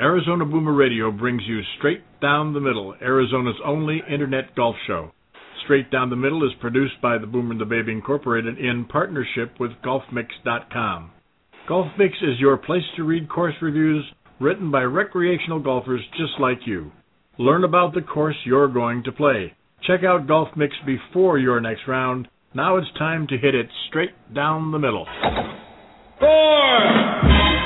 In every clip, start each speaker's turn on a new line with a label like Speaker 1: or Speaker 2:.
Speaker 1: Arizona Boomer Radio brings you Straight Down the Middle, Arizona's only internet golf show. Straight Down the Middle is produced by the Boomer and the Baby Incorporated in partnership with GolfMix.com. GolfMix is your place to read course reviews written by recreational golfers just like you. Learn about the course you're going to play. Check out GolfMix before your next round. Now it's time to hit it straight down the middle.
Speaker 2: Four!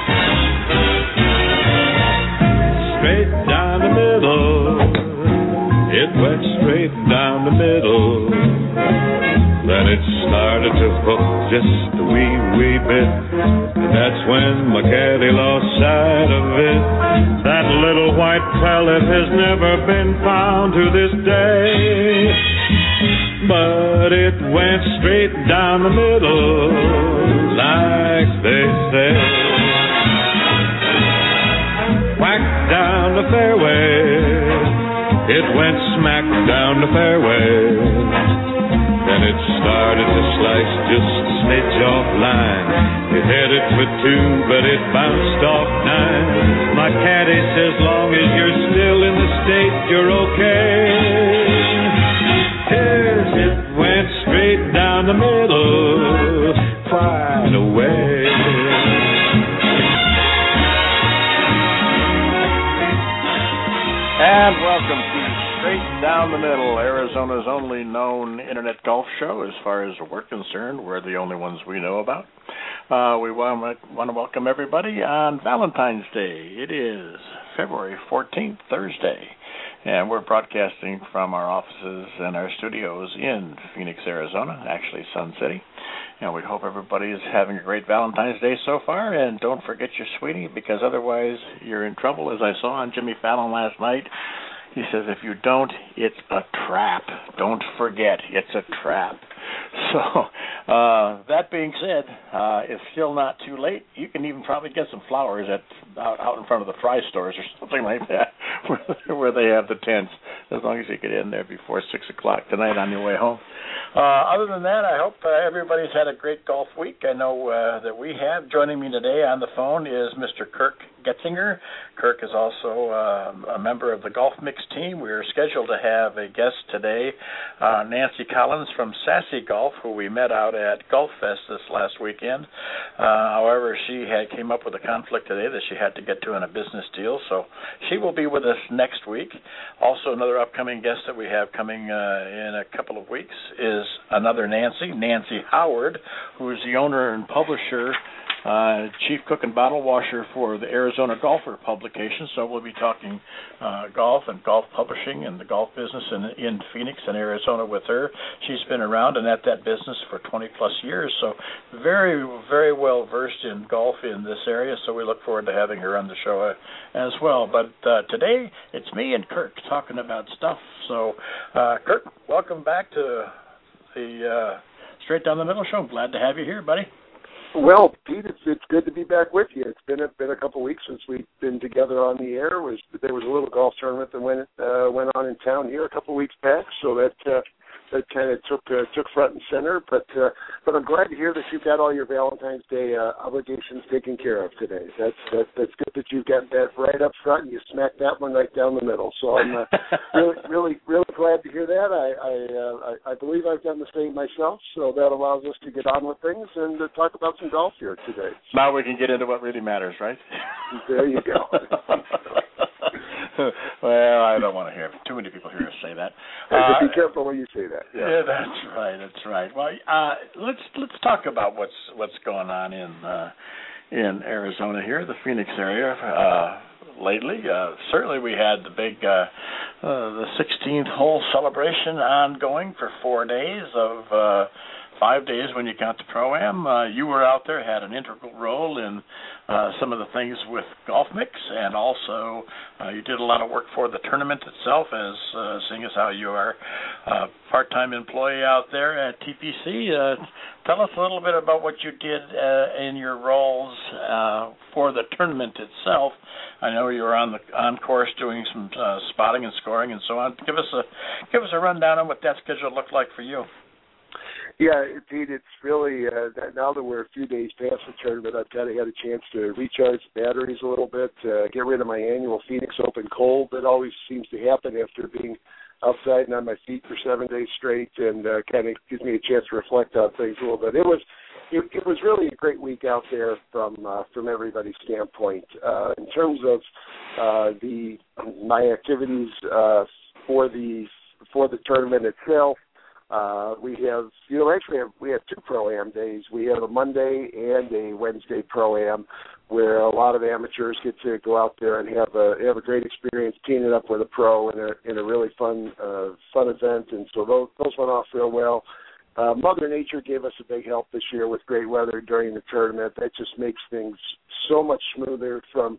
Speaker 2: It went straight down the middle. Then it started to hook just a wee, wee bit. And that's when my caddy lost sight of it. That little white pellet has never been found to this day. But it went straight down the middle, like they say whack down the fairway. It went smack down the fairway. Then it started to slice just a smidge off line. It headed for two, but it bounced off nine. My caddy says, long as you're still in the state, you're okay. Yes, it went straight down the middle, quite away.
Speaker 3: And welcome Down the Middle, Arizona's only known internet golf show. As far as we're concerned, we're the only ones we know about. Uh, we want to, welcome everybody on Valentine's Day. It is February 14th, Thursday, and we're broadcasting from our offices and our studios in Phoenix, Arizona, actually Sun City. And we hope everybody is having a great Valentine's Day so far. And don't forget your sweetie, because otherwise you're in trouble. As I saw on Jimmy Fallon last night, he says, if you don't, it's a trap. Don't forget, it's a trap. So, uh, that being said, uh, it's still not too late. You can even probably get some flowers at out, out in front of the fry stores or something like that, where, where they have the tents. As long as you get in there before six o'clock tonight on your way home. Uh, other than that, I hope uh, everybody's had a great golf week. I know uh, that we have. Joining me today on the phone is Mr. Kirk Getzinger. Kirk is also uh, a member of the Golf Mix team. We are scheduled to have a guest today, uh, Nancy Collins from Sassy Golf, who we met out at Golf Fest this last weekend. Uh, however, she had came up with a conflict today that she had to get to in a business deal, so she will be with us next week. Also, another upcoming guest that we have coming uh, in a couple of weeks is another Nancy, Nancy Howard, who is the owner and publisher uh, chief cook and bottle washer for the Arizona Golfer publication. So we'll be talking uh, golf and golf publishing and the golf business in, in Phoenix and Arizona with her. She's been around and at that business for 20 plus years, so very, very well versed in golf in this area. So we look forward to having her on the show uh, as well. But uh, today it's me and Kirk talking about stuff. So, uh, Kirk, welcome back to the uh, Straight Down the Middle show. Glad to have you here, buddy.
Speaker 4: Well, Pete, it's it's good to be back with you. It's been a been a couple of weeks since we've been together on the air. It was there was a little golf tournament that went uh, went on in town here a couple of weeks back, so that uh, that kind of took uh, took front and center. But uh, but I'm glad to hear that you've got all your Valentine's Day uh, obligations taken care of today. That's that, that's good that you've got that right up front and you smacked that one right down the middle. So I'm uh, really really really glad to hear that. I I, uh, I I believe I've done the same myself. So that allows us to get on with things and uh, talk about some golf here today.
Speaker 3: Now we can get into what really matters, right?
Speaker 4: There you go.
Speaker 3: well, I don't want to hear too many people hear us say that.
Speaker 4: Uh, be careful when you say that.
Speaker 3: Yeah. yeah, that's right. That's right. Well, uh, let's let's talk about what's what's going on in uh, in Arizona here, the Phoenix area. Uh, lately, uh, certainly we had the big uh, uh, the 16th hole celebration ongoing for four days of. Uh, five days when you count the pro am. Uh, you were out there, had an integral role in uh, some of the things with Golf Mix, and also uh, you did a lot of work for the tournament itself, as uh, seeing as how you are a part-time employee out there at TPC. Uh, tell us a little bit about what you did uh, in your roles uh, for the tournament itself. I know you were on the on course doing some uh, spotting and scoring and so on. Give us a give us a rundown on what that schedule looked like for you.
Speaker 4: Yeah, Pete, it's really uh, now that we're a few days past the tournament, I've kind of had a chance to recharge the batteries a little bit, uh, get rid of my annual Phoenix Open cold that always seems to happen after being outside and on my feet for seven days straight, and uh, kind of gives me a chance to reflect on things a little bit. It was it, it was really a great week out there from uh, from everybody's standpoint. Uh, in terms of uh, the my activities uh, for the for the tournament itself, uh, we have, you know, actually have, we have two pro am days. We have a Monday and a Wednesday pro am, where a lot of amateurs get to go out there and have a have a great experience teaming up with a pro in a in a really fun uh, fun event. And so those those went off real well. Uh, Mother Nature gave us a big help this year with great weather during the tournament. That just makes things so much smoother from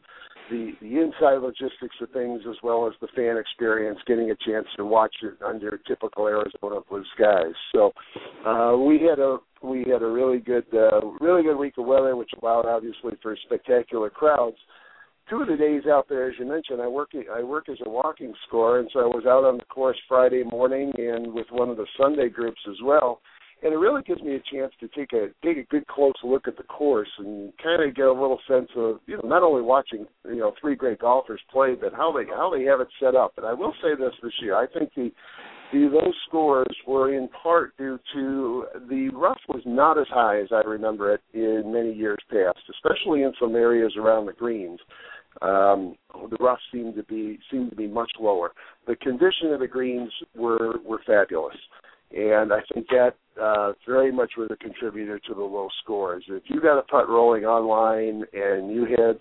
Speaker 4: the the inside logistics of things as well as the fan experience, getting a chance to watch it under typical Arizona blue skies. So uh, we had a we had a really good uh, really good week of weather, which allowed obviously for spectacular crowds. Two of the days out there, as you mentioned, I work I work as a walking scorer, and so I was out on the course Friday morning and with one of the Sunday groups as well and it really gives me a chance to take a take a good close look at the course and kind of get a little sense of you know not only watching you know three great golfers play, but how they how they have it set up. And I will say this this year, I think the the those scores were in part due to the rough was not as high as I remember it in many years past, especially in some areas around the greens. Um, the rough seemed to be seemed to be much lower. The condition of the greens were were fabulous and I think that uh, very much was a contributor to the low scores. If you got a putt rolling online and you had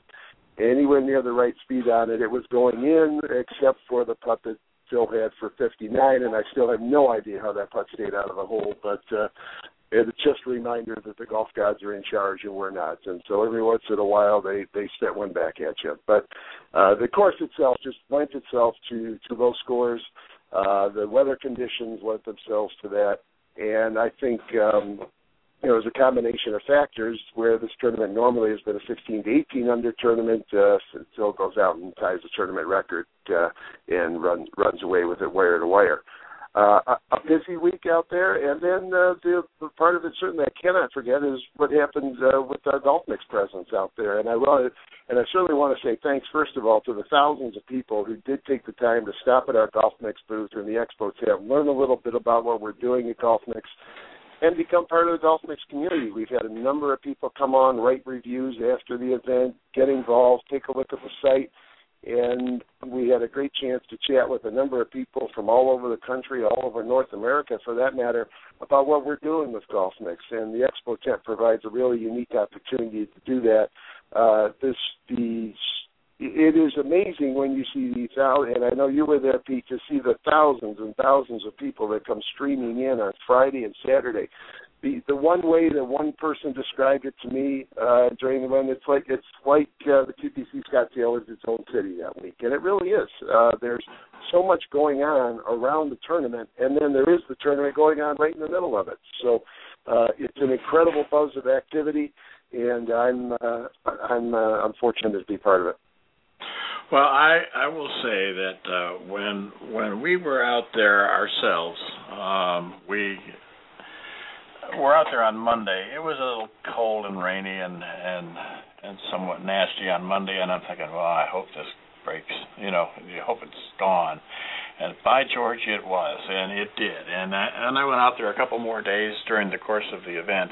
Speaker 4: anywhere near the right speed on it, it was going in, except for the putt that Phil had for 59, and I still have no idea how that putt stayed out of the hole. But uh, it's just a reminder that the golf gods are in charge and we're not. And so every once in a while they they set one back at you. But uh, the course itself just lent itself to to low scores. Uh, the weather conditions lent themselves to that, and I think um, you know it was a combination of factors where this tournament normally has been a 16 to 18 under tournament. Uh, Phil goes out and ties the tournament record uh, and runs runs away with it wire to wire uh, a, busy week out there, and then uh, the, the part of it certainly I cannot forget is what happened uh, with our golf mix presence out there. And I want and I certainly want to say thanks first of all to the thousands of people who did take the time to stop at our golf mix booth in the expo tab, learn a little bit about what we're doing at golf mix. And become part of the Golf Mix community. We've had a number of people come on, write reviews after the event, get involved, take a look at the site, and we had a great chance to chat with a number of people from all over the country, all over North America, for that matter, about what we're doing with Golf Mix. And the Expo tent provides a really unique opportunity to do that. Uh, this the it is amazing when you see these out, and I know you were there, Pete, to see the thousands and thousands of people that come streaming in on Friday and Saturday the the one way that one person described it to me uh, during the run, it's like it's like uh, the TPC Scottsdale is its own city that week, and it really is. Uh, there's so much going on around the tournament, and then there is the tournament going on right in the middle of it. So uh, it's an incredible buzz of activity, and I'm uh, I'm uh, I'm fortunate to be part of it.
Speaker 3: Well, I I will say that uh, when when we were out there ourselves, um, we we're out there on Monday. It was a little cold and rainy and and and somewhat nasty on Monday, and I'm thinking, well, I hope this breaks. You know, you hope it's gone. And by George, it was, and it did. And I, and I went out there a couple more days during the course of the event,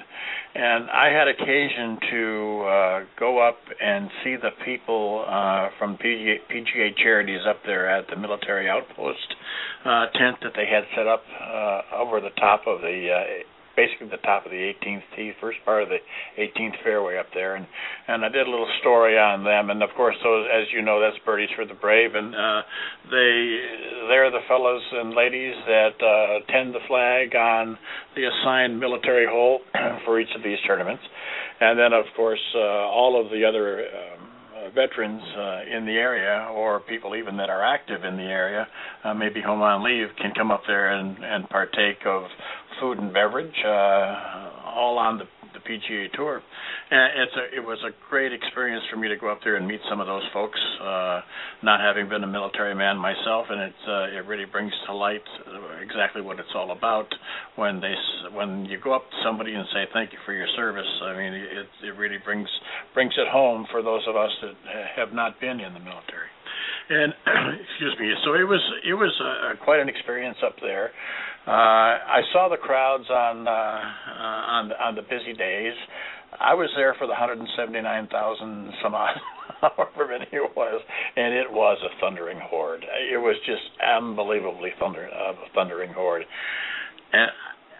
Speaker 3: and I had occasion to uh, go up and see the people uh, from PGA, PGA Charities up there at the military outpost uh, tent that they had set up uh, over the top of the uh, basically the top of the 18th tee, first part of the 18th fairway up there, and and I did a little story on them, and of course, those as you know, that's birdies for the brave, and uh, they they're the fellows and ladies that uh, tend the flag on the assigned military hole for each of these tournaments, and then of course uh, all of the other. Um, veterans uh, in the area or people even that are active in the area, uh, maybe home on leave, can come up there and, and partake of food and beverage, uh, all on the, the PGA Tour. And it's a it was a great experience for me to go up there and meet some of those folks. Uh, not having been a military man myself, and it's uh, it really brings to light exactly what it's all about when they when you go up to somebody and say thank you for your service. I mean, it it really brings brings it home for those of us that have not been in the military. And excuse me, so it was it was uh, quite an experience up there. Uh, I saw the crowds on uh, uh, on on the busy days. I was there for the 179,000 some odd, however many it was, and it was a thundering horde. It was just unbelievably thunder, uh, thundering horde. And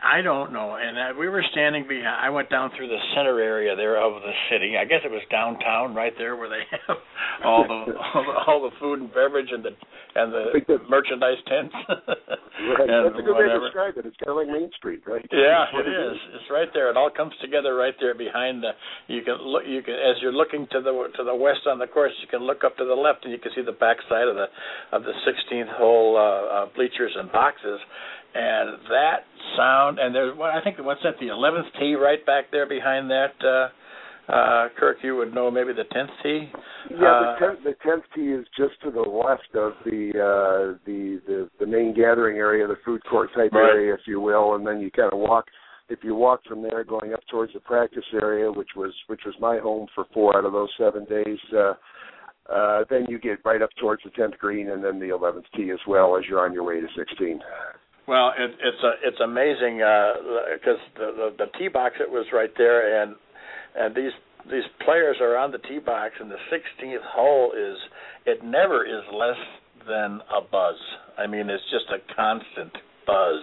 Speaker 3: I don't know. And uh, we were standing behind. I went down through the center area there of the city. I guess it was downtown, right there, where they have all the all the, all the food and beverage and the and the merchandise tents.
Speaker 4: right. That's a good whatever. way to describe it. It's kind of like Main Street, right?
Speaker 3: Yeah, it is. It's right there. It all comes together right there behind the. You can look. You can as you're looking to the to the west on the course, you can look up to the left and you can see the backside of the of the 16th hole uh, uh, bleachers and boxes and that sound and there's what I think the what's that the 11th tee right back there behind that uh uh Kirk you would know maybe the 10th tee
Speaker 4: yeah uh, the 10th the 10th tee is just to the left of the uh the the the main gathering area the food court type
Speaker 3: right.
Speaker 4: area if you will and then you kind of walk if you walk from there going up towards the practice area which was which was my home for four out of those seven days uh uh, then you get right up towards the 10th green and then the 11th tee as well as you're on your way to 16.
Speaker 3: Well, it, it's a, it's amazing because uh, the, the the tee box it was right there, and and these these players are on the tee box, and the 16th hole is it never is less than a buzz. I mean, it's just a constant buzz,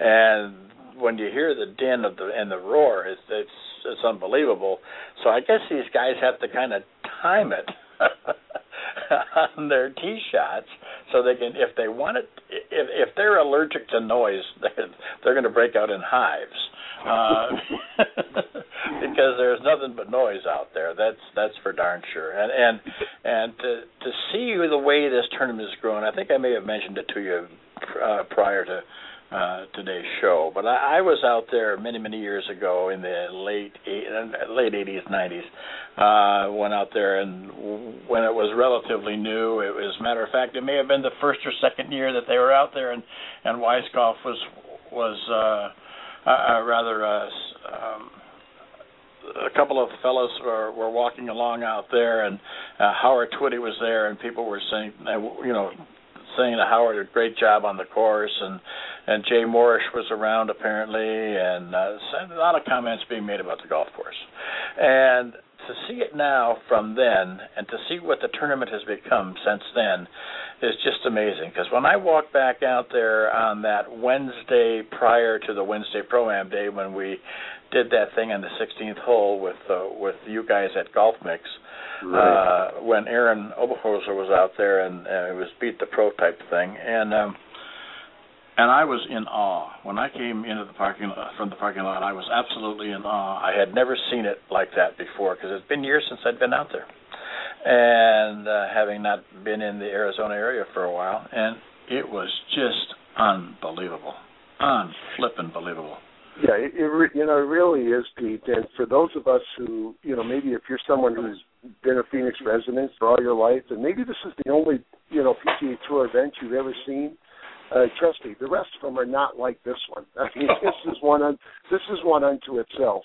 Speaker 3: and when you hear the din of the and the roar, it's it's it's unbelievable. So I guess these guys have to kind of time it on their tee shots so they can if they want it if if they're allergic to noise they're, they're going to break out in hives uh, because there's nothing but noise out there. That's that's for darn sure. And and and to to see the way this tournament is growing I think I may have mentioned it to you uh, prior to uh, today's show. But I, I was out there many, many years ago in the late eight, late 80s, 90s. Uh, went out there, and when it was relatively new, it was. Matter of fact, it may have been the first or second year that they were out there, and and Weiskopf was was uh, uh, rather. Uh, um, a couple of fellows were, were walking along out there, and uh, Howard Twitty was there, and people were saying, uh, you know, saying to Howard a great job on the course, and and Jay Morrish was around apparently, and uh, a lot of comments being made about the golf course. And to see it now from then, and to see what the tournament has become since then, is just amazing. Because when I walked back out there on that Wednesday prior to the Wednesday Pro Am Day, when we did that thing on the 16th hole with uh, with you guys at Golf Mix.
Speaker 4: Right.
Speaker 3: Uh, when Aaron Oberholser was out there and, and it was beat the pro type thing, and um, and I was in awe when I came into the parking lot from the parking lot. I was absolutely in awe. I had never seen it like that before because it's been years since I'd been out there, and uh, having not been in the Arizona area for a while, and it was just unbelievable, unflippin' believable.
Speaker 4: Yeah, it, it you know it really is, Pete. And for those of us who you know maybe if you're someone who's been a Phoenix resident for all your life, and maybe this is the only you know PGA Tour event you've ever seen uh, trust me, the rest of them are not like this one. I mean, this is one un, this is one unto itself.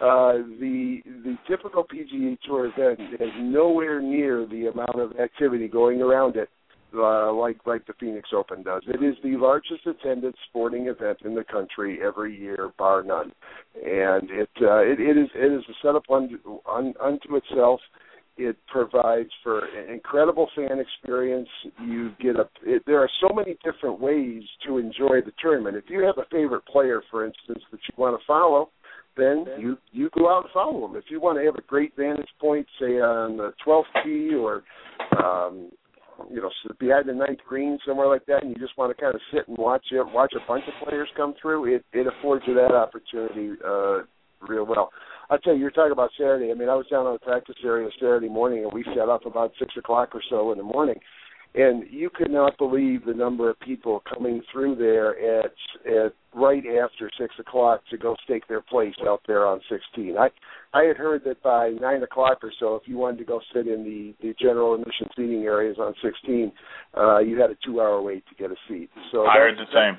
Speaker 4: Uh, the the typical PGA Tour event is nowhere near the amount of activity going around it uh, like like the Phoenix Open does. It is the largest attended sporting event in the country every year, bar none, and it uh, it, it is it is a setup unto, un, unto itself. It provides for an incredible fan experience. You get a. It, there are so many different ways to enjoy the tournament. If you have a favorite player, for instance, that you want to follow, then you you go out and follow them. If you want to have a great vantage point, say on the 12th tee or um, you know behind the ninth green somewhere like that, and you just want to kind of sit and watch it, watch a bunch of players come through, it it affords you that opportunity uh, real well. I'll tell you, you're talking about Saturday. I mean, I was down on the practice area Saturday morning, and we set up about six o'clock or so in the morning. And you could not believe the number of people coming through there at at right after six o'clock to go stake their place out there on 16. I I had heard that by nine o'clock or so, if you wanted to go sit in the the general admission seating areas on 16, uh, you had a two-hour wait to get a seat. So
Speaker 3: I heard the same.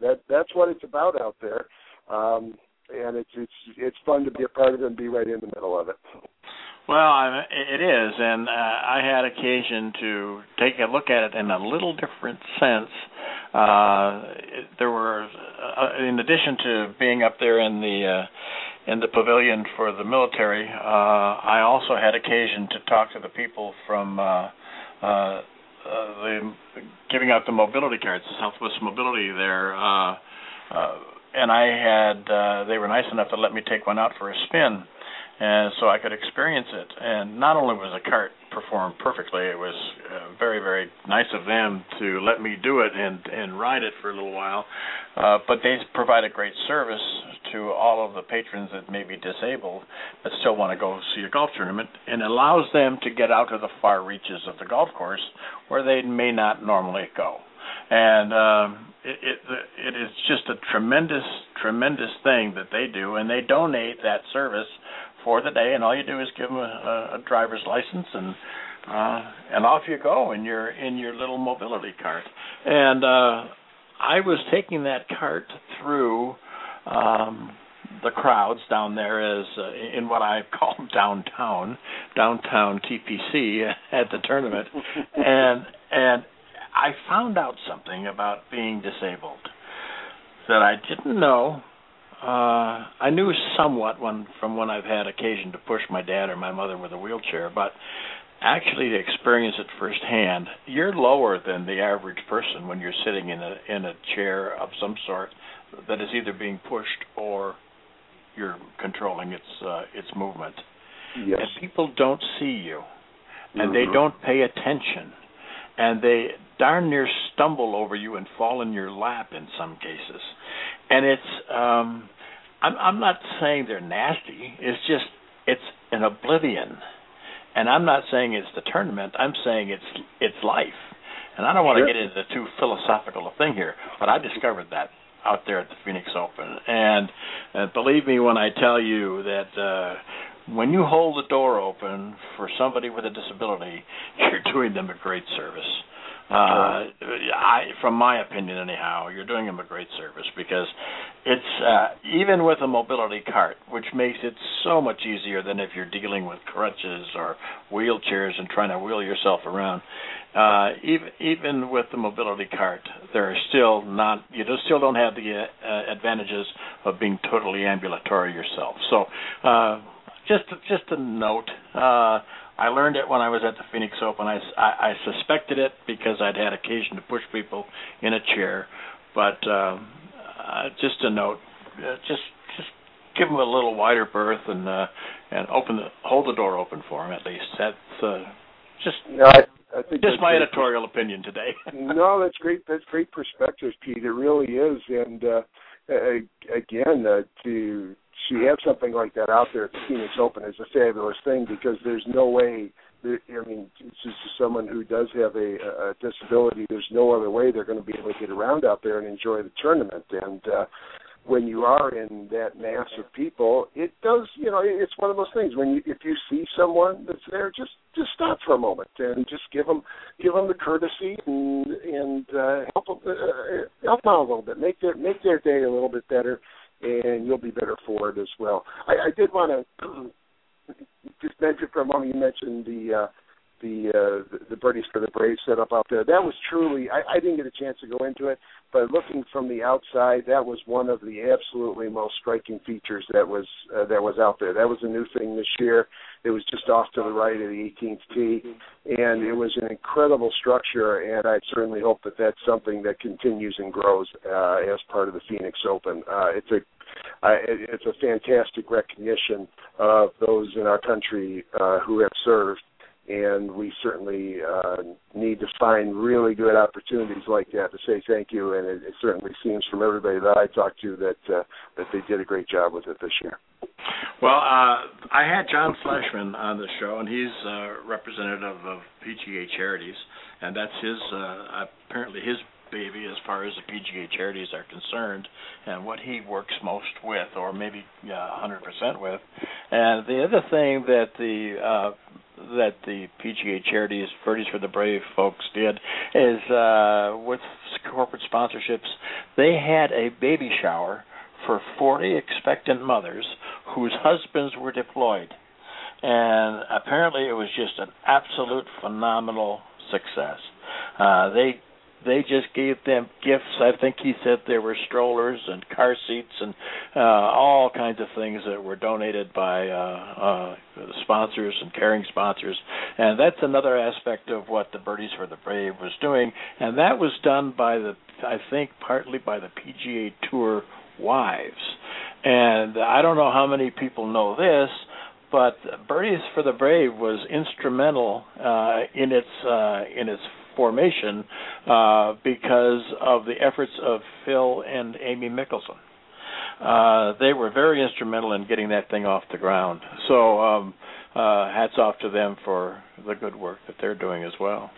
Speaker 4: That that's what it's about out there, um, and it's it's it's fun to be a part of it and be right in the middle of it.
Speaker 3: Well, I, it is, and uh, I had occasion to take a look at it in a little different sense. Uh, there were, uh, in addition to being up there in the uh, in the pavilion for the military, uh, I also had occasion to talk to the people from uh, the giving out the mobility cards, the Southwest Mobility there. And I had they were nice enough to let me take one out for a spin and so I could experience it. And not only was the cart performed perfectly, it was uh, very, very nice of them to let me do it and and ride it for a little while. Uh, but they provide a great service to all of the patrons that may be disabled but still want to go see a golf tournament, and allows them to get out to the far reaches of the golf course where they may not normally go. And um, it, it it is just a tremendous, tremendous thing that they do, and they donate that service for the day, and all you do is give them a, a driver's license, and uh, and off you go in your in your little mobility cart. And uh, I was taking that cart through um, the crowds down there as uh, in what I call downtown, downtown TPC at the tournament, and and I found out something about being disabled that I didn't know uh, I knew somewhat when from when I've had occasion to push my dad or my mother with a wheelchair, but actually to experience it firsthand, you're lower than the average person when you're sitting in a in a chair of some sort that is either being pushed or you're controlling its uh, its movement.
Speaker 4: Yes.
Speaker 3: And people don't see you, and
Speaker 4: mm-hmm.
Speaker 3: they don't pay attention, and they darn near stumble over you and fall in your lap in some cases and it's um I'm I'm not saying they're nasty. It's just it's an oblivion. And I'm not saying it's the tournament. I'm saying it's it's life. And I don't want to get into too philosophical a thing here, but I discovered that out there at the Phoenix Open. And, and believe me when I tell you that uh when you hold the door open for somebody with a disability, you're doing them a great service. Uh, I, from my opinion, anyhow, you're doing them a great service because it's uh, even with a mobility cart, which makes it so much easier than if you're dealing with crutches or wheelchairs and trying to wheel yourself around. Uh, even even with the mobility cart, there are still not you still don't have the uh, advantages of being totally ambulatory yourself. So, uh, just just a note. Uh, I learned it when I was at the Phoenix Open. I, I, I suspected it because I'd had occasion to push people in a chair, but uh, uh, just a note, uh, just just give them a little wider berth and uh, and open the hold the door open for them at least. That's uh, just
Speaker 4: no, I, I think
Speaker 3: just my editorial opinion today.
Speaker 4: no, that's great. That's great perspective, Pete. It really is, and uh, again, uh, to to have something like that out there at the Phoenix Open is a fabulous thing because there's no way. I mean, just someone who does have a, a disability, there's no other way they're going to be able to get around out there and enjoy the tournament. And uh, when you are in that mass of people, it does. You know, it's one of those things. When you, if you see someone that's there, just just stop for a moment and just give them give them the courtesy and and uh, help them uh, help them out a little bit, make their make their day a little bit better and you'll be better for it as well. I, I did want to just mention for a moment. You mentioned the uh, the uh, the birdies for the Braves set up out there. That was truly. I, I didn't get a chance to go into it, but looking from the outside, that was one of the absolutely most striking features that was uh, that was out there. That was a new thing this year. It was just off to the right of the 18th tee, and it was an incredible structure. And I certainly hope that that's something that continues and grows uh, as part of the Phoenix Open. Uh, it's a uh, it, it's a fantastic recognition of those in our country uh, who have served and we certainly uh, need to find really good opportunities like that to say thank you. And it, it certainly seems from everybody that I talked to that uh, that they did a great job with it this year.
Speaker 3: Well, uh, I had John Fleshman on the show, and he's uh, representative of PGA Charities, and that's his uh, apparently his baby as far as the PGA charities are concerned and what he works most with or maybe uh, 100% with. And the other thing that the uh, that the PGA charities, Birdies for the Brave folks did is uh, with corporate sponsorships, they had a baby shower for 40 expectant mothers whose husbands were deployed. And apparently it was just an absolute phenomenal success. Uh, they they just gave them gifts. I think he said there were strollers and car seats and uh, all kinds of things that were donated by uh, uh, sponsors and caring sponsors. And that's another aspect of what the Birdies for the Brave was doing. And that was done by the, I think, partly by the PGA Tour wives. And I don't know how many people know this, but Birdies for the Brave was instrumental uh, in its uh, in its formation uh, because of the efforts of Phil and Amy Mickelson. Uh, they were very instrumental in getting that thing off the ground. So um, uh, hats off to them for the good work that they're doing as well.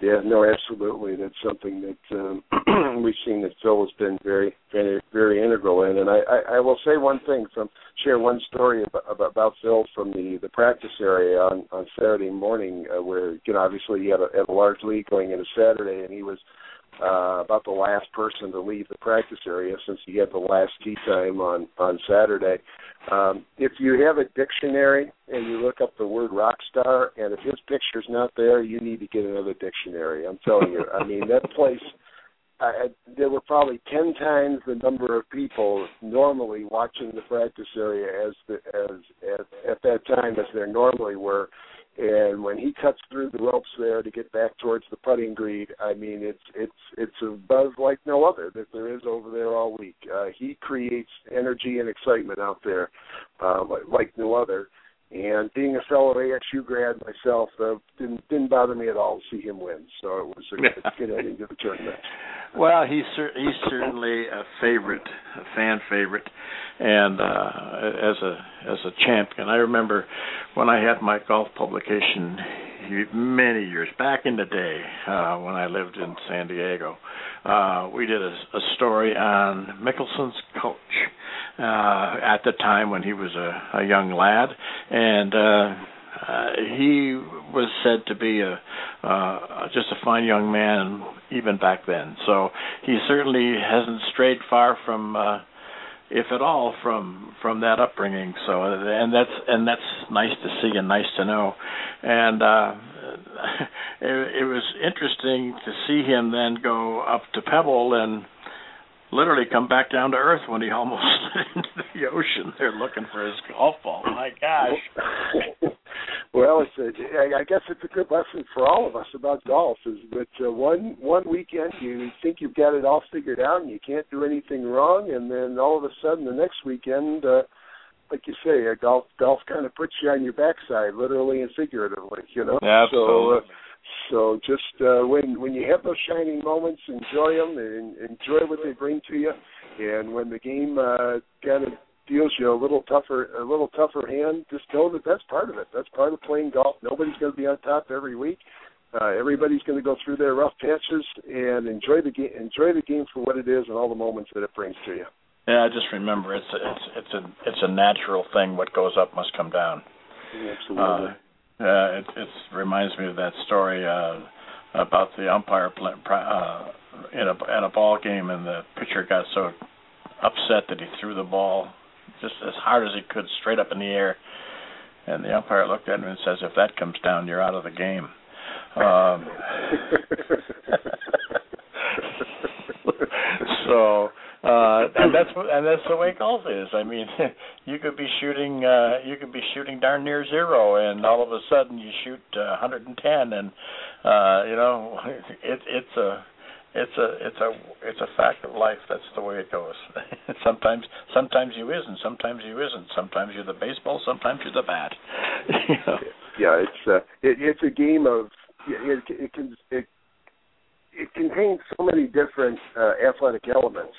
Speaker 4: Yeah, no, absolutely. That's something that um, we've seen that Phil has been very, very, very integral in. And I, I, I will say one thing from share one story about, about Phil from the the practice area on on Saturday morning, uh, where you know obviously he had a, had a large lead going into Saturday, and he was uh, about the last person to leave the practice area since he had the last tee time on on Saturday. Um, if you have a dictionary and you look up the word rock star, and if his picture's not there, you need to get another dictionary. I'm telling you. I mean, that place. I, there were probably ten times the number of people normally watching the practice area as the as at, at that time as there normally were and when he cuts through the ropes there to get back towards the putting green, I mean it's it's it's a buzz like no other that there is over there all week. Uh, he creates energy and excitement out there uh, like no other. And being a fellow ASU grad myself, uh, didn't didn't bother me at all to see him win. So it was a good ending to the tournament.
Speaker 3: Well, he's cer- he's certainly a favorite, a fan favorite, and uh, as a as a champion. I remember when I had my golf publication many years back in the day uh, when I lived in San Diego. Uh, we did a, a story on Mickelson's coach uh, at the time when he was a, a young lad, and uh, uh, he was said to be a uh, just a fine young man even back then. So he certainly hasn't strayed far from. Uh, if at all, from from that upbringing. So, and that's and that's nice to see and nice to know. And uh, it, it was interesting to see him then go up to Pebble and literally come back down to earth when he almost slid into the ocean. They're looking for his golf ball. My gosh.
Speaker 4: Well, it's a, I guess it's a good lesson for all of us about golf. Is that uh, one one weekend you think you've got it all figured out and you can't do anything wrong, and then all of a sudden the next weekend. uh like you say, uh, golf golf kind of puts you on your backside, literally and figuratively. You know.
Speaker 3: Absolutely.
Speaker 4: So, uh, so just uh, when when you have those shining moments, enjoy them and enjoy what they bring to you. And when the game uh, kind of deals you a little tougher a little tougher hand, just know that that's part of it. That's part of playing golf. Nobody's going to be on top every week. Uh, everybody's going to go through their rough patches and enjoy the game. Enjoy the game for what it is and all the moments that it brings to you.
Speaker 3: Yeah, I just remember it's a, it's it's a it's a natural thing. What goes up must come down.
Speaker 4: Absolutely.
Speaker 3: Uh, uh, it, it reminds me of that story uh, about the umpire play, uh, in a at a ball game, and the pitcher got so upset that he threw the ball just as hard as he could straight up in the air. And the umpire looked at him and says, "If that comes down, you're out of the game." Um, so uh and that's and that's the way golf is i mean you could be shooting uh you could be shooting darn near zero and all of a sudden you shoot uh, 110 and uh you know it it's a it's a it's a it's a fact of life that's the way it goes sometimes sometimes you is and sometimes you isn't sometimes you're the baseball sometimes you're the bat you know?
Speaker 4: yeah, it's uh, it, it's a game of it, it can it it contains so many different uh, athletic elements.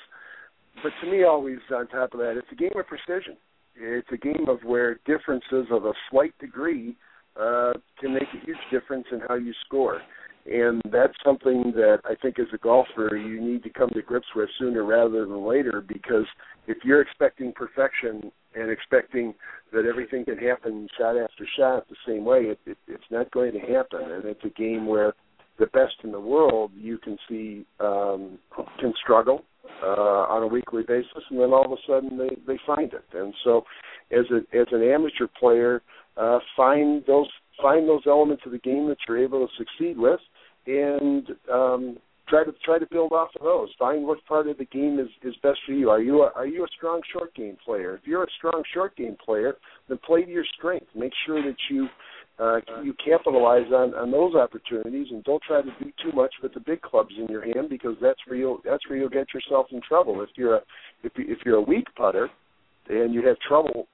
Speaker 4: But to me, always on top of that, it's a game of precision. It's a game of where differences of a slight degree uh, can make a huge difference in how you score. And that's something that I think as a golfer you need to come to grips with sooner rather than later because if you're expecting perfection and expecting that everything can happen shot after shot the same way, it, it, it's not going to happen. And it's a game where the best in the world you can see um, can struggle uh, on a weekly basis, and then all of a sudden they they find it. And so, as a as an amateur player, find those find those elements of the game that you're able to succeed with, and um, try to try to build off of those. Find what part of the game is is best for you. Are you a, are you a strong short game player? If you're a strong short game player, then play to your strength. Make sure that you uh, you capitalize on on those opportunities and don't try to do too much with the big clubs in your hand because that's where you'll that's where you'll get yourself in trouble. If you're a if you, if you're a weak putter and you have trouble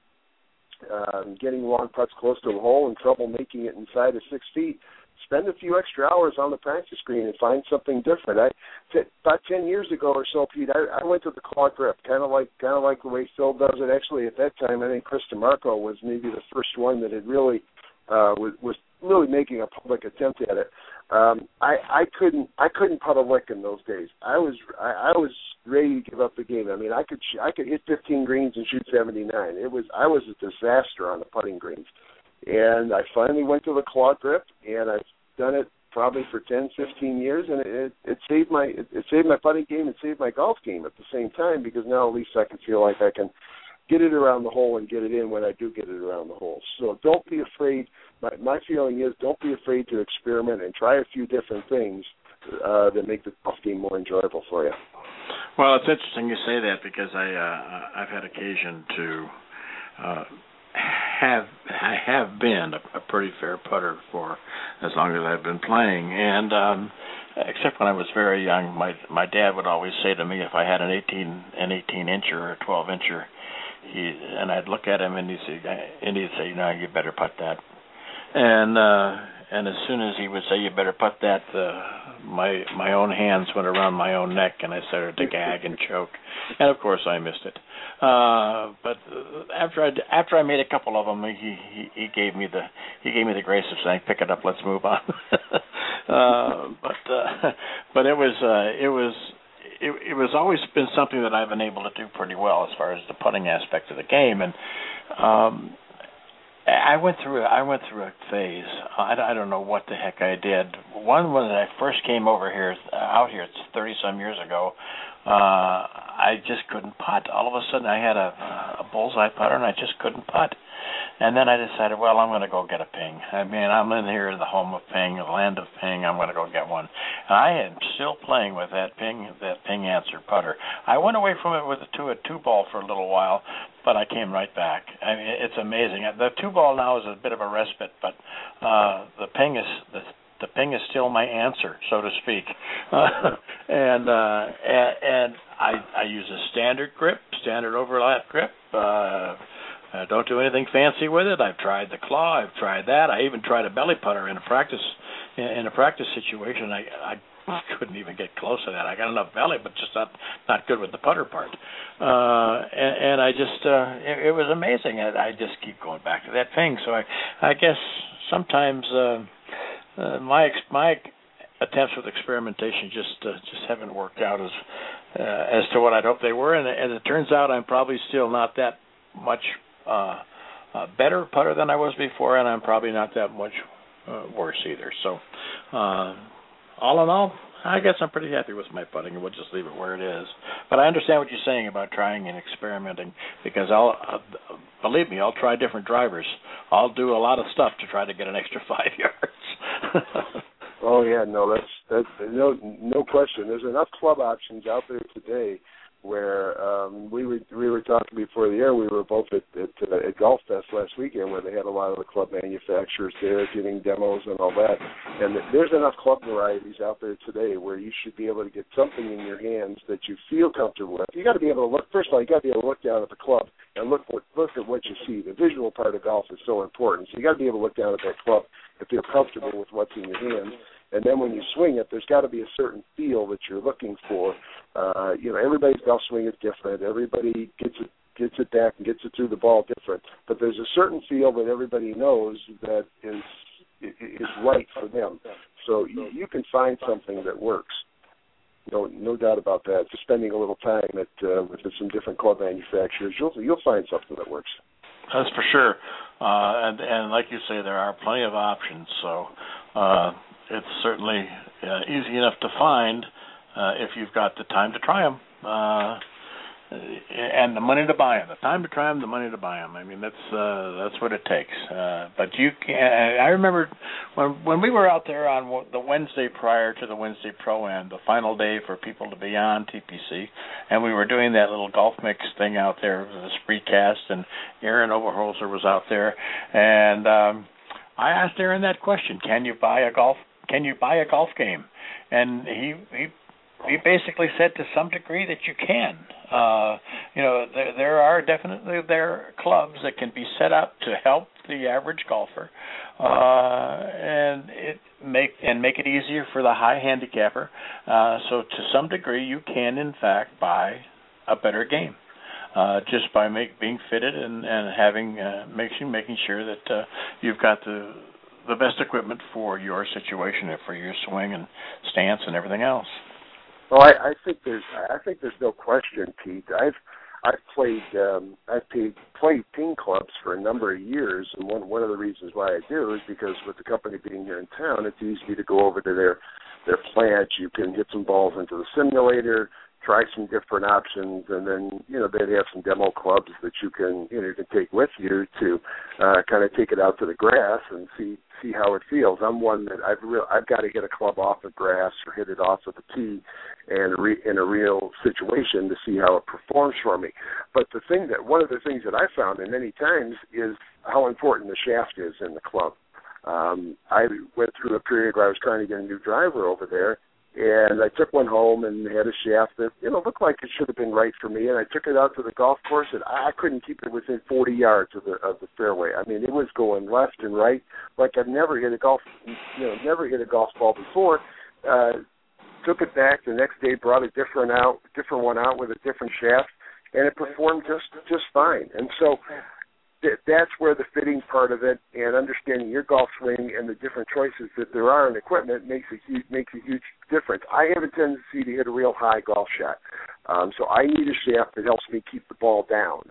Speaker 4: um, getting long putts close to the hole and trouble making it inside of six feet, spend a few extra hours on the practice green and find something different. I t- about ten years ago or so, Pete, I, I went to the claw grip, kind of like kind of like the way Phil does it. Actually, at that time, I think Chris DiMarco was maybe the first one that had really uh, was, was really making a public attempt at it. Um, I I couldn't I couldn't a lick in those days. I was I, I was ready to give up the game. I mean, I could sh- I could hit 15 greens and shoot 79. It was I was a disaster on the putting greens, and I finally went to the claw grip, and I've done it probably for 10, 15 years, and it it saved my it, it saved my putting game and saved my golf game at the same time because now at least I can feel like I can get it around the hole and get it in when I do get it around the hole. So don't be afraid. My my feeling is don't be afraid to experiment and try a few different things uh, that make the golf game more enjoyable for you.
Speaker 3: Well, it's interesting you say that because I uh, I've had occasion to uh, have I have been a, a pretty fair putter for as long as I've been playing, and um, except when I was very young, my my dad would always say to me if I had an 18 an 18 incher or a 12 incher he and I'd look at him and he'd say and he'd say, "No, you better put that." And uh and as soon as he would say, "You better put that," uh, my my own hands went around my own neck and I started to gag and choke. And of course, I missed it. Uh But after I after I made a couple of them, he he, he gave me the he gave me the grace of saying, "Pick it up, let's move on." uh But uh but it was uh it was it, it was always been something that I've been able to do pretty well as far as the putting aspect of the game, and um, I went through I went through a phase. I, I don't know what the heck I did. One when I first came over here out here, it's thirty some years ago. Uh, I just couldn't putt. All of a sudden, I had a, a bullseye putter, and I just couldn't putt. And then I decided, well, I'm going to go get a ping. I mean, I'm in here, the home of ping, the land of ping. I'm going to go get one. And I am still playing with that ping, that ping Anser putter. I went away from it with a two a two ball for a little while, but I came right back. I mean, it's amazing. The two ball now is a bit of a respite, but uh, the ping is the the ping is still my answer, so to speak. Uh, and uh, and, and I I use a standard grip, standard overlap grip. Uh, I don't do anything fancy with it. I've tried the claw. I've tried that. I even tried a belly putter in a practice in a practice situation. I I couldn't even get close to that. I got enough belly, but just not not good with the putter part. Uh, and, and I just uh, it, it was amazing. I, I just keep going back to that thing. So I I guess sometimes uh, uh, my my attempts with experimentation just uh, just haven't worked out as uh, as to what I'd hoped they were. And as it turns out, I'm probably still not that much uh, uh, better putter than I was before, and I'm probably not that much uh, worse either. So, uh, all in all, I guess I'm pretty happy with my putting, and we'll just leave it where it is. But I understand what you're saying about trying and experimenting, because I'll uh, believe me, I'll try different drivers. I'll do a lot of stuff to try to get an extra five yards.
Speaker 4: oh yeah, no, that's that's no no question. There's enough club options out there today where um, we were we were talking before the air. We were both at at, uh, at Golf Fest last weekend, where they had a lot of the club manufacturers there giving demos and all that. And there's enough club varieties out there today where you should be able to get something in your hands that you feel comfortable with. You got to be able to look. First of all, you got to be able to look down at the club and look what look at what you see. The visual part of golf is so important. So you got to be able to look down at that club and feel comfortable with what's in your hands. And then when you swing it, there's got to be a certain feel that you're looking for. Uh, you know, everybody's golf swing is different. Everybody gets it gets it back and gets it through the ball different. But there's a certain feel that everybody knows that is is right for them. So you, you can find something that works. No, no doubt about that. Just spending a little time at uh, with some different club manufacturers, you'll you'll find something that works.
Speaker 3: That's for sure. Uh, and and like you say, there are plenty of options. So uh, it's certainly uh, easy enough to find uh, if you've got the time to try them. Uh, and the money to buy them. The time to try them, the money to buy them. I mean, that's uh, that's what it takes. Uh, but you can. I remember when when we were out there on the Wednesday prior to the Wednesday Pro Am, the final day for people to be on TPC, and we were doing that little golf mix thing out there, the Spreecast, and Aaron Oberholser was out there, and um, I asked Aaron that question: Can you buy a golf? Can you buy a golf game? And he he he basically said to some degree that you can. Uh, you know, there, there are definitely there clubs that can be set up to help the average golfer, uh, and it make and make it easier for the high handicapper. Uh, so to some degree, you can in fact buy a better game. Uh, just by make, being fitted and, and having uh, making making sure that uh, you've got the the best equipment for your situation and for your swing and stance and everything else.
Speaker 4: Well, I, I think there's I think there's no question, Pete. I've I've played um, I've played played Ping clubs for a number of years, and one one of the reasons why I do is because with the company being here in town, it's easy to go over to their their plant. You can get some balls into the simulator, try some different options, and then you know they have some demo clubs that you can you know you can take with you to uh, kind of take it out to the grass and see see how it feels. I'm one that I've real I've got to get a club off of grass or hit it off of the tee and re, in a real situation to see how it performs for me. But the thing that one of the things that I found in many times is how important the shaft is in the club. Um, I went through a period where I was trying to get a new driver over there, and I took one home and had a shaft that you know looked like it should have been right for me. And I took it out to the golf course, and I couldn't keep it within 40 yards of the of the fairway. I mean, it was going left and right like I've never hit a golf, you know, never hit a golf ball before. Uh, took it back the next day, brought a different out, different one out with a different shaft, and it performed just just fine. And so that's where the fitting part of it and understanding your golf swing and the different choices that there are in equipment makes a huge makes a huge difference. I have a tendency to hit a real high golf shot, um, so I need a shaft that helps me keep the ball down,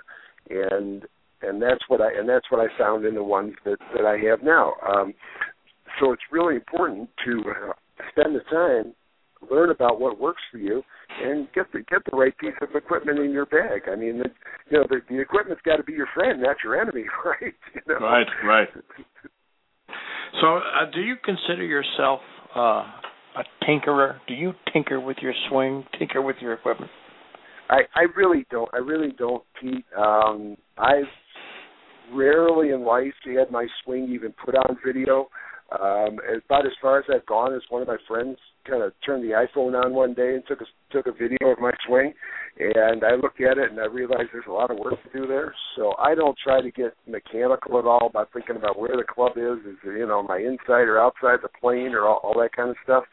Speaker 4: and and that's what I and that's what I found in the ones that that I have now. Um, so it's really important to uh, spend the time learn about what works for you and get the get the right piece of equipment in your bag. I mean, the, you know, the, the equipment's got to be your friend, not your enemy, right? You know?
Speaker 3: Right, right. So, uh, do you consider yourself uh, a tinkerer? Do you tinker with your swing, tinker with your equipment?
Speaker 4: I I really don't. I really don't, Pete. Um, I've rarely in life had my swing even put on video. Um, about as far as I've gone is one of my friends kind of turned the iPhone on one day and took a took a video of my swing, and I looked at it and I realized there's a lot of work to do there. So I don't try to get mechanical at all by thinking about where the club is, is you know my inside or outside the plane or all, all that kind of stuff.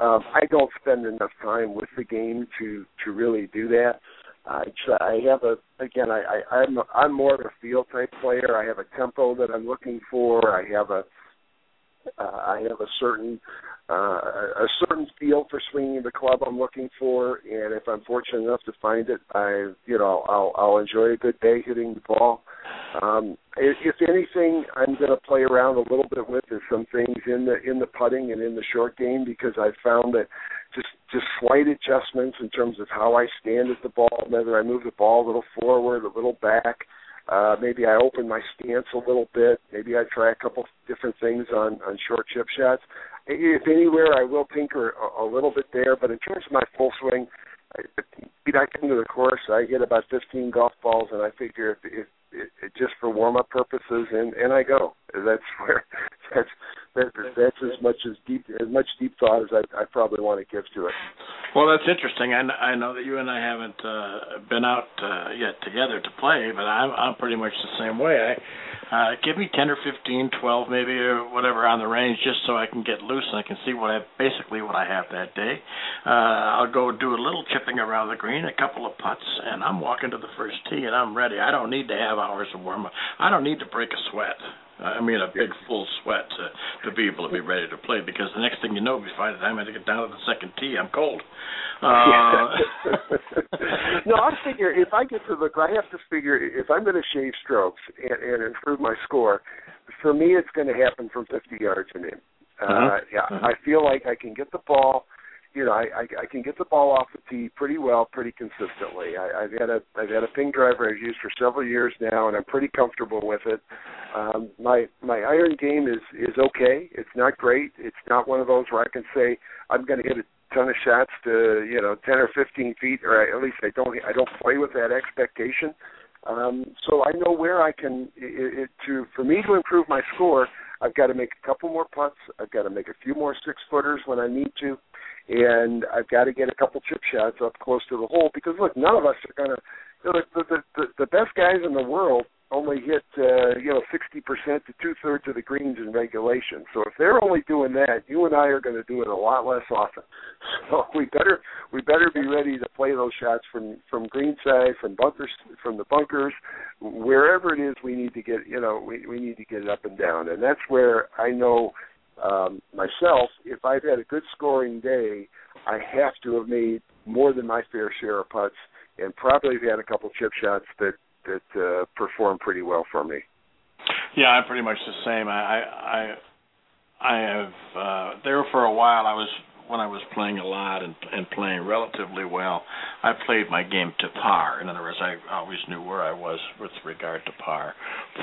Speaker 4: Um, I don't spend enough time with the game to to really do that. I try, I have a again I, I I'm I'm more of a feel type player. I have a tempo that I'm looking for. I have a uh, I have a certain uh, a certain feel for swinging the club I'm looking for, and if I'm fortunate enough to find it, I you know I'll I'll enjoy a good day hitting the ball. Um, if, anything, I'm going to play around a little bit with is some things in the in the putting and in the short game because I've found that just just slight adjustments in terms of how I stand at the ball, whether I move the ball a little forward, a little back Uh, maybe I open my stance a little bit. Maybe I try a couple different things on on short chip shots. If anywhere, I will tinker a, a little bit there. But in terms of my full swing, I, I come to the course, I hit about 15 golf balls, and I figure if, if it, it, just for warm up purposes, and and I go. That's where that's that, that's as much as deep as much deep thought as I, I probably want to give to it.
Speaker 3: Well, that's interesting. I, I know that you and I haven't uh, been out uh, yet together to play, but I'm I'm pretty much the same way. I uh, give me ten or fifteen, twelve maybe or whatever on the range, just so I can get loose and I can see what I basically what I have that day. Uh, I'll go do a little chipping around the green, a couple of putts, and I'm walking to the first tee and I'm ready. I don't need to have hours of warm up. I don't need to break a sweat. I mean, a big full sweat to to be able to be ready to play because the next thing you know, by the time I get down to the second tee, I'm cold. Uh,
Speaker 4: no, I figure if I get to the, I have to figure if I'm going to shave strokes and, and improve my score, for me, it's going to happen from 50 yards and in. Uh, uh-huh. Yeah, uh-huh. I feel like I can get the ball you know, I, I I can get the ball off the tee pretty well, pretty consistently. I, I've had a I've had a ping driver I've used for several years now, and I'm pretty comfortable with it. Um, my my iron game is is okay. It's not great. It's not one of those where I can say I'm going to hit a ton of shots to you know 10 or 15 feet, or at least I don't I don't play with that expectation. Um, so I know where I can it, it, to for me to improve my score. I've got to make a couple more putts. I've got to make a few more six footers when I need to and I've got to get a couple chip shots up close to the hole because look, none of us are going to. You know, the, the the the best guys in the world only hit uh, you know sixty percent to two thirds of the greens in regulation. So if they're only doing that, you and I are going to do it a lot less often. So we better we better be ready to play those shots from from greenside, from bunkers, from the bunkers, wherever it is we need to get. You know, we we need to get it up and down, and that's where I know um, myself, if I've had a good scoring day, I have to have made more than my fair share of putts, and probably had a couple chip shots that that uh, perform pretty well for me.
Speaker 3: Yeah, I'm pretty much the same. I I I have uh, there for a while. I was when I was playing a lot and and playing relatively well. I played my game to par. In other words, I always knew where I was with regard to par.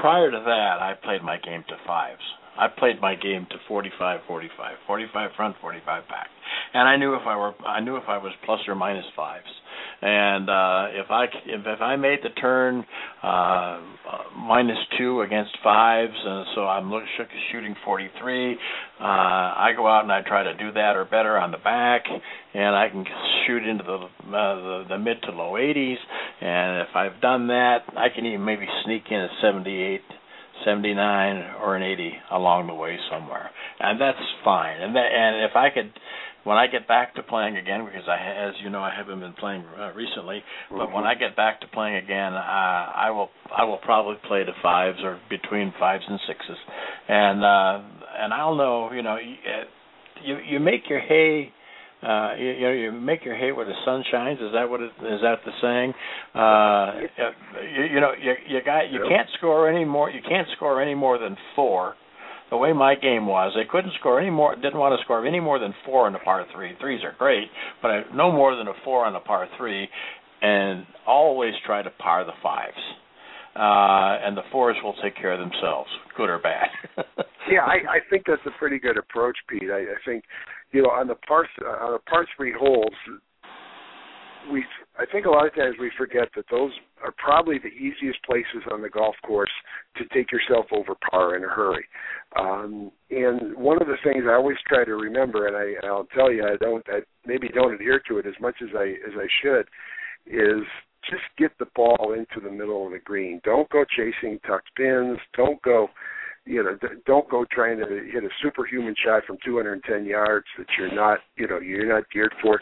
Speaker 3: Prior to that, I played my game to fives. I played my game to 45 45, 45 front, 45 back. And I knew if I were I knew if I was plus or minus fives. And uh if I if, if I made the turn uh, minus 2 against fives and so I'm look, shooting 43, uh I go out and I try to do that or better on the back and I can shoot into the uh, the, the mid to low 80s and if I've done that, I can even maybe sneak in at 78 79 or an 80 along the way somewhere, and that's fine. And that, and if I could, when I get back to playing again, because I, as you know, I haven't been playing uh, recently, but mm-hmm. when I get back to playing again, uh, I will I will probably play the fives or between fives and sixes, and uh, and I'll know, you know, you you make your hay uh, you, you know, you make your hay where the sun shines. Is that what it, is that the saying? Uh, you, you know, you you got you can't score any more. You can't score any more than four. The way my game was, they couldn't score any more. Didn't want to score any more than four on the par three. Threes are great, but I, no more than a four on the par three, and always try to par the fives. Uh, and the fours will take care of themselves, good or bad.
Speaker 4: yeah, I, I think that's a pretty good approach, Pete. I, I think you know, on the par on the par three holes, we I think a lot of times we forget that those are probably the easiest places on the golf course to take yourself over par in a hurry. Um, and one of the things I always try to remember, and I, I'll tell you, I don't, I maybe don't adhere to it as much as I as I should, is just get the ball into the middle of the green. Don't go chasing tucked pins. Don't go you know, don't go trying to hit a superhuman shot from 210 yards that you're not, you know, you're not geared for.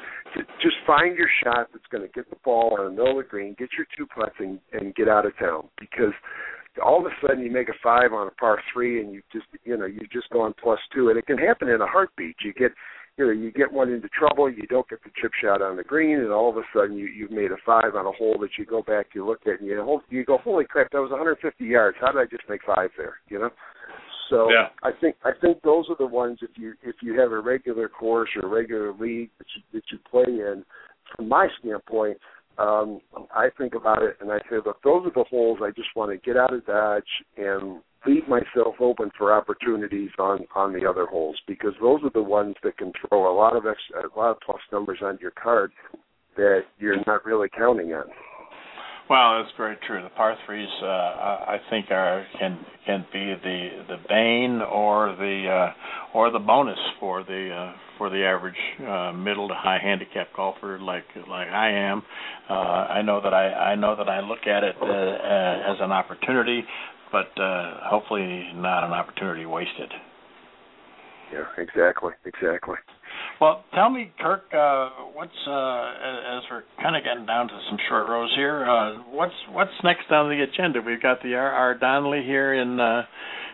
Speaker 4: Just find your shot that's going to get the ball on the middle of the green, get your two putts, and, and get out of town. Because all of a sudden you make a five on a par three, and you just, you know, you just go on plus two, and it can happen in a heartbeat. You get you know, you get one into trouble, you don't get the chip shot on the green, and all of a sudden you you've made a five on a hole that you go back, you look at, and you you go, holy crap, that was 150 yards. How did I just make five there? You know. So
Speaker 3: yeah.
Speaker 4: I think I think those are the ones if you if you have a regular course or a regular league that you that you play in, from my standpoint, um, I think about it and I say, look, those are the holes I just want to get out of Dodge and leave myself open for opportunities on on the other holes because those are the ones that can throw a lot of extra, a lot of plus numbers on your card that you're not really counting on.
Speaker 3: Well, that's very true. The par threes, uh, I think, are can can be the the bane or the uh, or the bonus for the uh, for the average uh, middle to high handicap golfer like like I am. Uh, I know that I I know that I look at it uh, uh, as an opportunity, but uh, hopefully not an opportunity wasted.
Speaker 4: Yeah, exactly, exactly.
Speaker 3: Well, tell me, Kirk, uh, what's uh, as we're kind of getting down to some short rows here. Uh, what's what's next on the agenda? We've got the R. R. Donnelley here in uh,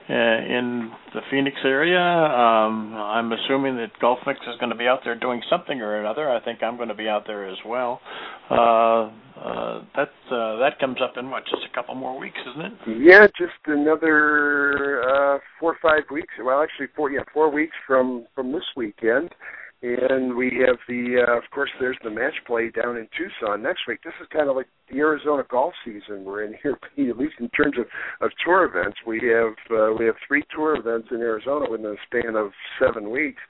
Speaker 3: in the Phoenix area. Um, I'm assuming that Golf Mix is going to be out there doing something or another. I think I'm going to be out there as well. Uh, uh, that uh, that comes up in what, just a couple more weeks, isn't it?
Speaker 4: Yeah, just another uh, four or five weeks. Well, actually, four yeah, four weeks from from this weekend. And we have the, uh, of course, there's the match play down in Tucson next week. This is kind of like the Arizona golf season we're in here, at least in terms of, of tour events. We have uh, we have three tour events in Arizona within a span of seven weeks.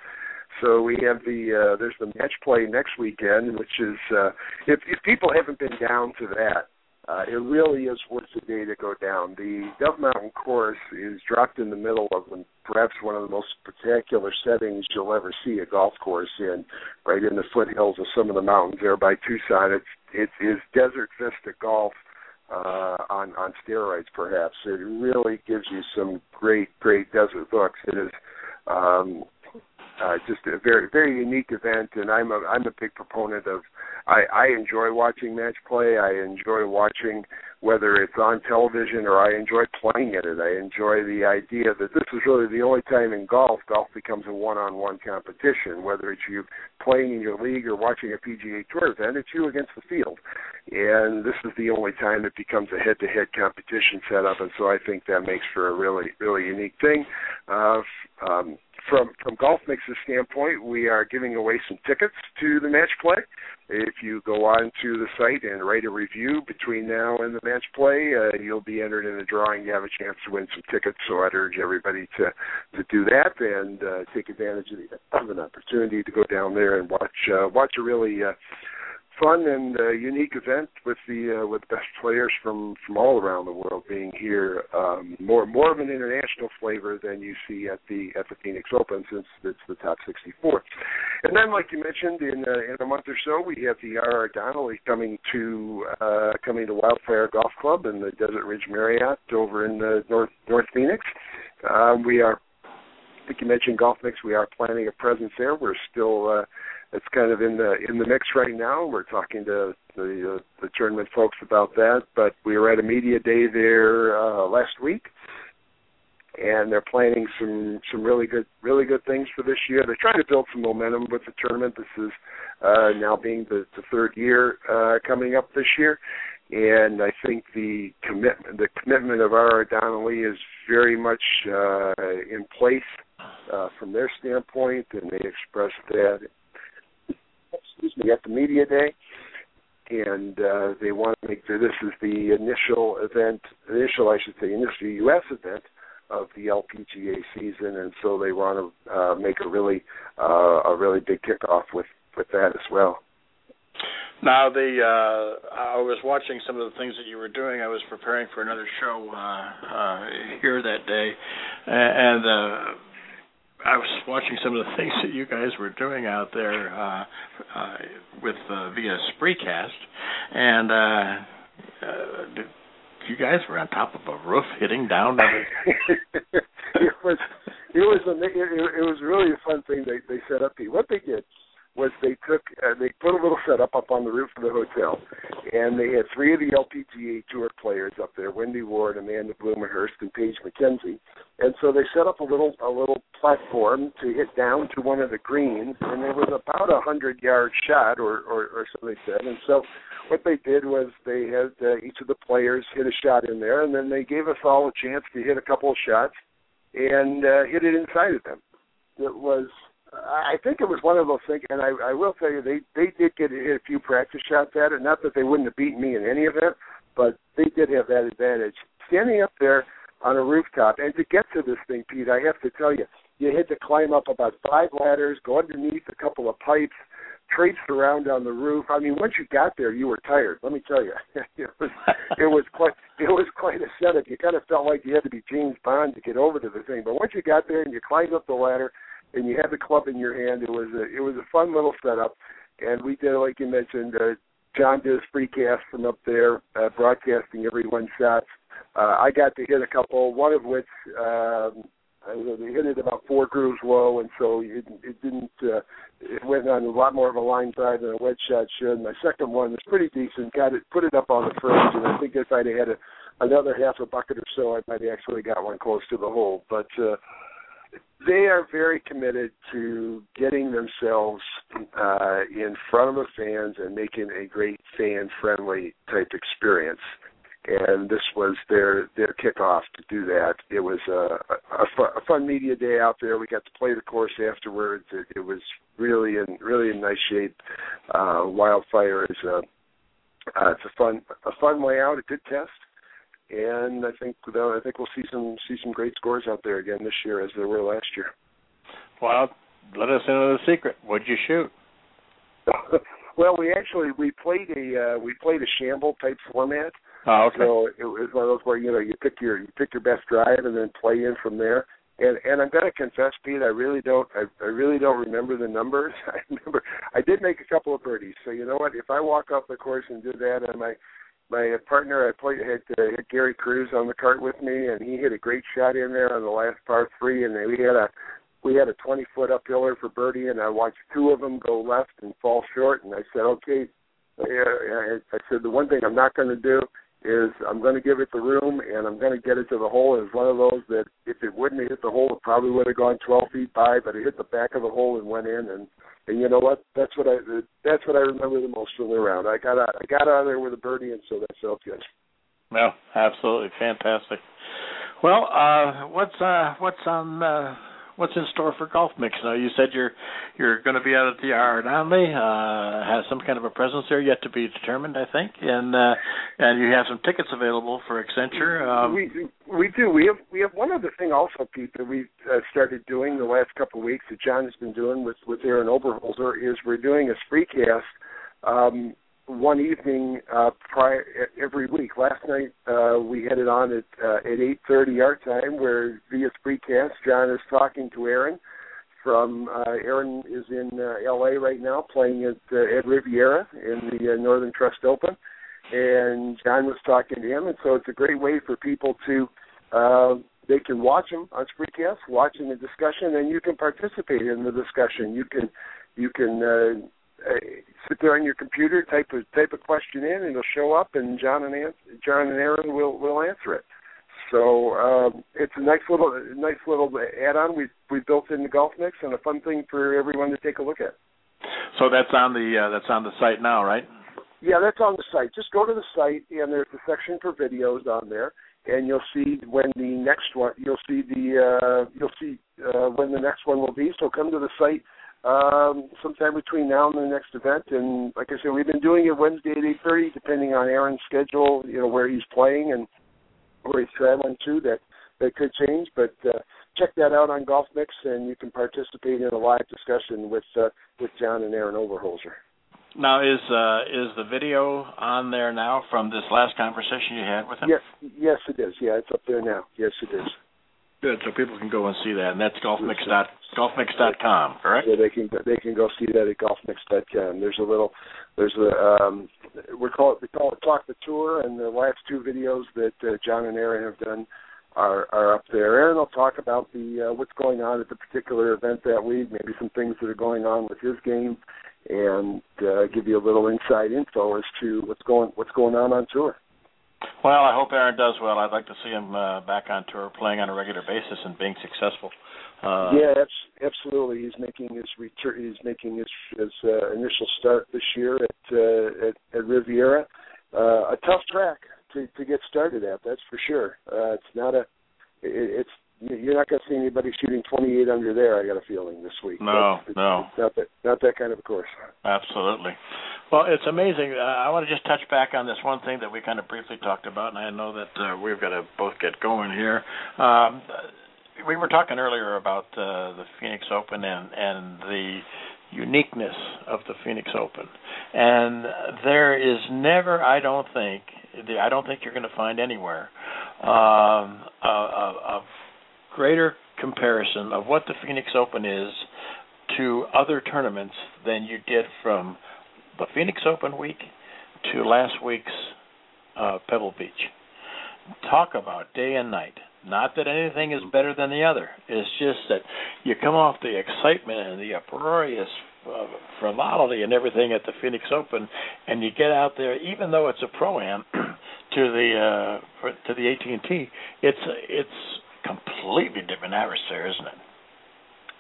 Speaker 4: So we have the uh, there's the match play next weekend, which is uh, if if people haven't been down to that, uh, it really is worth the day to go down. The Dove Mountain course is dropped in the middle of perhaps one of the most spectacular settings you'll ever see a golf course in, right in the foothills of some of the mountains there by Tucson. It's it is desert vista golf uh, on on steroids, perhaps. It really gives you some great great desert looks. It is. Um, uh, just a very very unique event, and I'm a I'm a big proponent of. I, I enjoy watching match play. I enjoy watching whether it's on television or I enjoy playing at it. I enjoy the idea that this is really the only time in golf golf becomes a one-on-one competition. Whether it's you playing in your league or watching a PGA Tour event, it's you against the field, and this is the only time it becomes a head-to-head competition setup. And so I think that makes for a really really unique thing. Uh, um, from from Golf Mix's standpoint, we are giving away some tickets to the match play. If you go on to the site and write a review between now and the match play, uh, you'll be entered in a drawing. You have a chance to win some tickets. So I'd urge everybody to to do that and uh, take advantage of, the, of an opportunity to go down there and watch uh, watch a really uh, fun and uh, unique event with the uh, with best players from from all around the world being here. Um, more more of an international flavor than you see at the at the Phoenix Open since it's the top 64. And then, like you mentioned, in uh, in a month or so, we have the R.R. Donnelley coming to uh, coming to Wildfire Golf Club in the Desert Ridge Marriott over in uh, North North Phoenix. Um, we are. I think you mentioned Golf Mix. We are planning a presence there. We're still uh, it's kind of in the in the mix right now. We're talking to the uh, the tournament folks about that, but we were at a media day there uh, last week, and they're planning some some really good really good things for this year. They're trying to build some momentum with the tournament. This is uh, now being the, the third year uh, coming up this year, and I think the commitment the commitment of R.R. Donnelley is very much uh, in place uh, from their standpoint, and they expressed that excuse me, at the media day, and uh, they want to make sure this is the initial event, initial I should say, initial U.S. event of the LPGA season, and so they want to uh, make a really uh, a really big kickoff with with that as well.
Speaker 3: Now the uh I was watching some of the things that you were doing. I was preparing for another show uh uh here that day and uh I was watching some of the things that you guys were doing out there uh, uh, with uh, via Spreecast, and uh, uh, you guys were on top of a roof hitting down.
Speaker 4: it was it was a it, it was really a fun thing they they set up. Here. What they did was they took uh, they put a little setup up on the roof of the hotel, and they had three of the LPGA Tour players up there: Wendy Ward, Amanda Blumenherst, and Paige Mackenzie. And so they set up a little a little platform to hit down to one of the greens, and it was about a hundred yard shot, or, or or so they said. And so what they did was they had uh, each of the players hit a shot in there, and then they gave us all a chance to hit a couple of shots and uh, hit it inside of them. It was I think it was one of those things, and I, I will tell you, they they did get a, a few practice shots at it. Not that they wouldn't have beaten me in any event, but they did have that advantage. Standing up there on a rooftop, and to get to this thing, Pete, I have to tell you, you had to climb up about five ladders, go underneath a couple of pipes, traipsed around on the roof. I mean, once you got there, you were tired. Let me tell you, it was it was quite it was quite a setup. You kind of felt like you had to be James Bond to get over to the thing. But once you got there and you climbed up the ladder and you had the club in your hand, it was a it was a fun little setup. And we did, like you mentioned, uh, John did a Spreecast from up there, uh, broadcasting everyone's shots. Uh, I got to hit a couple, one of which um, I hit it about four grooves low, and so it, it didn't. Uh, it went on a lot more of a line drive than a wedge shot should. My second one was pretty decent. Got it, put it up on the fringe, and I think if I'd had a, another half a bucket or so, I might have actually got one close to the hole. But uh, they are very committed to getting themselves uh, in front of the fans and making a great fan-friendly type experience. And this was their their kickoff to do that. It was a, a, fun, a fun media day out there. We got to play the course afterwards. It, it was really in really in nice shape. Uh, Wildfire is a uh, it's a fun a fun way out, a good test and I think I think we'll see some see some great scores out there again this year as there were last year.
Speaker 3: Well, let us into the secret. What'd you shoot?
Speaker 4: well, we actually we played a uh, we played a shamble type format.
Speaker 3: Oh, okay.
Speaker 4: So it was one of those where you know you pick your you pick your best drive and then play in from there. And and I'm gonna confess, Pete, I really don't I, I really don't remember the numbers. I remember I did make a couple of birdies. So you know what? If I walk off the course and do that, and my my partner, I played had, uh, had Gary Cruz on the cart with me, and he hit a great shot in there on the last par three, and we had a we had a 20 foot uphiller for birdie, and I watched two of them go left and fall short, and I said, okay, I, I said the one thing I'm not going to do is I'm going to give it the room, and I'm going to get it to the hole. It was one of those that if it wouldn't have hit the hole, it probably would have gone 12 feet by, but it hit the back of the hole and went in, and and you know what? That's what I that's what I remember the most from the round. I got out I got out of there with a birdie, and so that felt good.
Speaker 3: Well, absolutely fantastic. Well, uh, what's uh, what's on uh, what's in store for Golf Mix? Now, you said you're you're going to be out at the R.R. Donnelley, uh, has some kind of a presence there yet to be determined, I think, and uh, and you have some tickets available for Accenture. Um,
Speaker 4: we we do. We have we have one other thing also, Pete, that we uh, started doing the last couple of weeks that John has been doing with with Aaron Oberholser is we're doing a spreecast. Um, one evening uh, prior every week. Last night uh, we had it on at uh, at eight thirty our time, where via Spreecast, John is talking to Aaron. From uh, Aaron is in uh, L.A. right now, playing at uh, at Riviera in the uh, Northern Trust Open, and John was talking to him, and so it's a great way for people to. Uh, they can watch them on Spreecast, watching the discussion, and you can participate in the discussion. You can you can uh, uh, sit there on your computer, type a type a question in, and it'll show up, and John and John and Aaron will will answer it. So um, it's a nice little nice little add-on we we built in the Golf Mix, and a fun thing for everyone to take a look at.
Speaker 3: So that's on the uh, that's on the site now, right?
Speaker 4: Yeah, that's on the site. Just go to the site, and there's a section for videos on there, and you'll see when the next one. You'll see the uh, you'll see uh, when the next one will be. So come to the site um, sometime between now and the next event. And like I said, we've been doing it Wednesday at eight thirty, depending on Aaron's schedule. You know where he's playing and where he's traveling to. That that could change, but uh, check that out on Golf Mix, and you can participate in a live discussion with uh, with John and Aaron Oberholser.
Speaker 3: Now, is uh, is the video on there now from this last conversation you had with him?
Speaker 4: Yes, yes, it is. Yeah, it's up there now. Yes, it is.
Speaker 3: Good, so people can go and see that, and that's golfmix dot golfmix.com, correct?
Speaker 4: Yeah, they can they can go see that at golfmix.com. There's a little there's a um, we call it we call it talk the tour, and the last two videos that uh, John and Aaron have done are are up there. Aaron will talk about the uh, what's going on at the particular event that week, maybe some things that are going on with his game, and uh, give you a little inside info as to what's going what's going on on tour.
Speaker 3: Well, I hope Aaron does well. I'd like to see him uh, back on tour, playing on a regular basis and being successful. Uh,
Speaker 4: yeah, absolutely. He's making his return. He's making his his uh, initial start this year at uh, at, at Riviera. Uh, a tough track to to get started at. That's for sure. Uh, it's not a. It, it's you're not going to see anybody shooting 28 under there. I got a feeling this week.
Speaker 3: No,
Speaker 4: it's,
Speaker 3: no,
Speaker 4: it's not that not that kind of a course.
Speaker 3: Absolutely. Well, it's amazing. Uh, I want to just touch back on this one thing that we kind of briefly talked about, and I know that uh, we've got to both get going here. Um, we were talking earlier about uh, the Phoenix Open and and the uniqueness of the Phoenix Open. And there is never, I don't think, I don't think you're going to find anywhere um, a, a, a greater comparison of what the Phoenix Open is to other tournaments than you did from the Phoenix Open week to last week's uh, Pebble Beach. Talk about day and night. Not that anything is better than the other. It's just that you come off the excitement and the uproarious uh, frivolity and everything at the Phoenix Open, and you get out there, even though it's a pro am, to the uh, to the AT and T, it's it's completely different atmosphere, isn't it?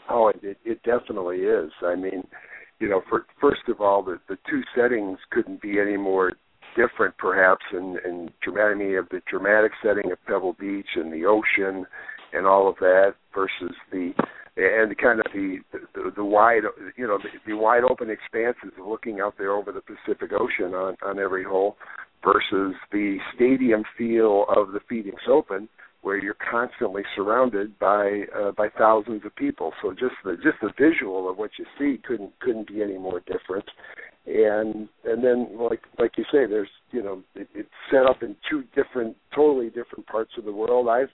Speaker 4: Oh, it it definitely is. I mean, you know, for, first of all, the the two settings couldn't be any more different, perhaps, in in dramatic. I mean, of the dramatic setting of Pebble Beach and the ocean and all of that versus the and kind of the the, the wide you know the, the wide open expanses of looking out there over the Pacific Ocean on on every hole versus the stadium feel of the Phoenix Open where you're constantly surrounded by uh, by thousands of people so just the just the visual of what you see couldn't couldn't be any more different and and then like like you say there's you know it, it's set up in two different totally different parts of the world i've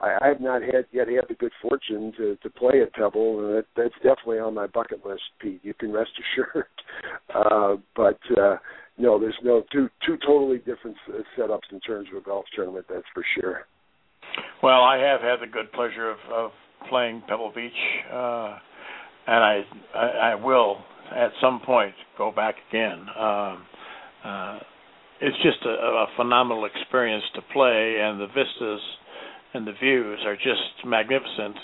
Speaker 4: I, I have not had yet had the good fortune to to play at Pebble, and that, that's definitely on my bucket list, Pete. You can rest assured. Uh, but uh, no, there's no two two totally different setups in terms of a golf tournament. That's for sure.
Speaker 3: Well, I have had the good pleasure of, of playing Pebble Beach, uh, and I, I I will at some point go back again. Um, uh, it's just a, a phenomenal experience to play, and the vistas and the views are just magnificent.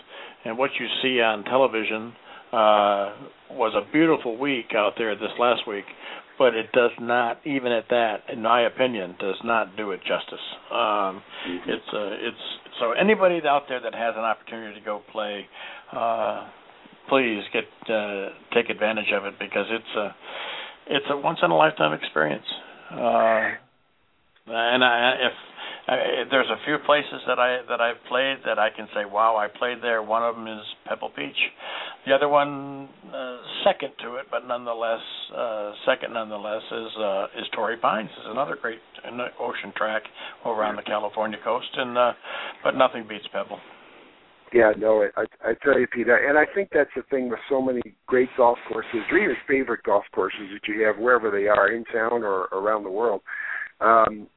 Speaker 3: And what you see on television uh, was a beautiful week out there this last week, but it does not, even at that, in my opinion, does not do it justice. Um, mm-hmm. It's uh, it's so anybody out there that has an opportunity to go play, uh, please get uh, take advantage of it because it's a it's a once in a lifetime experience. Uh, and I, if uh, there's a few places that I that I've played that I can say, wow, I played there. One of them is Pebble Beach. The other one, uh, second to it, but nonetheless, uh, second nonetheless, is uh, is Torrey Pines. is another great ocean track over on the California coast, and uh, but nothing beats Pebble.
Speaker 4: Yeah, no, I, I tell you, Peter, and I think that's the thing with so many great golf courses, or even favorite golf courses that you have wherever they are in town or around the world. Um,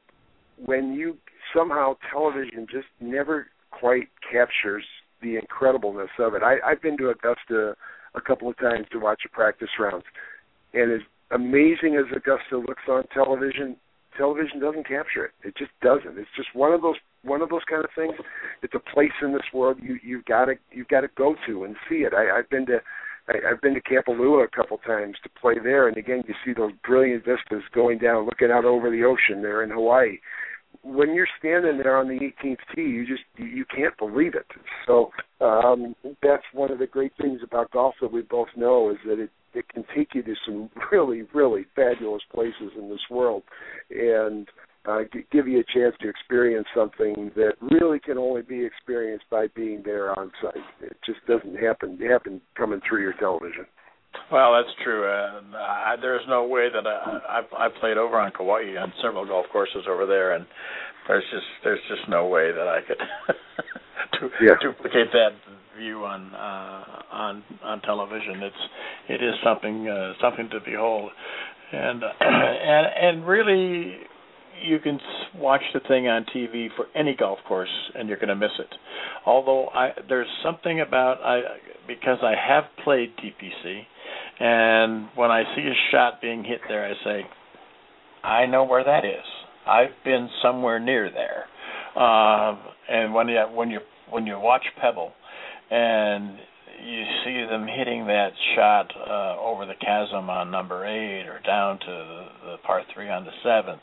Speaker 4: when you somehow television just never quite captures the incredibleness of it. I, I've been to Augusta a couple of times to watch a practice round, and as amazing as Augusta looks on television, television doesn't capture it. It just doesn't. It's just one of those one of those kind of things. It's a place in this world you you've got to you've got to go to and see it. I, I've been to I, I've been to Kapalua a couple times to play there, and again you see those brilliant vistas going down, looking out over the ocean there in Hawaii when you're standing there on the 18th tee, you just you can't believe it. So um, that's one of the great things about golf that we both know is that it it can take you to some really really fabulous places in this world, and uh, give you a chance to experience something that really can only be experienced by being there on site. It just doesn't happen happen coming through your television.
Speaker 3: Well, that's true. Uh, I, there's no way that I, I've, I've played over on Kauai on several golf courses over there, and there's just there's just no way that I could to, yeah. duplicate that view on uh, on on television. It's it is something uh, something to behold, and uh, and and really you can watch the thing on TV for any golf course and you're going to miss it. Although I there's something about I because I have played TPC and when I see a shot being hit there, I say, I know where that is. I've been somewhere near there. Um, and when you when you when you watch Pebble, and you see them hitting that shot uh, over the chasm on number eight, or down to the, the par three on the seventh,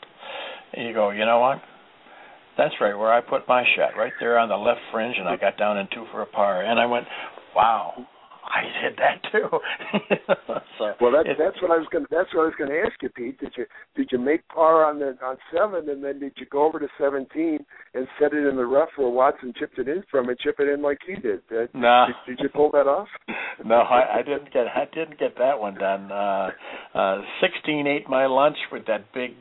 Speaker 3: and you go, you know what? That's right where I put my shot, right there on the left fringe, and I got down in two for a par. And I went, wow, I did that too. so
Speaker 4: well, that, that's what I was going. That's what I was going to ask you, Pete. Did you did you make par on the on seven, and then did you go over to seventeen and set it in the rough where Watson chipped it in from and chip it in like he did? Uh,
Speaker 3: no.
Speaker 4: Did, did, you pull that off?
Speaker 3: no, I, I didn't get. I didn't get that one done. Uh, uh, Sixteen ate my lunch with that big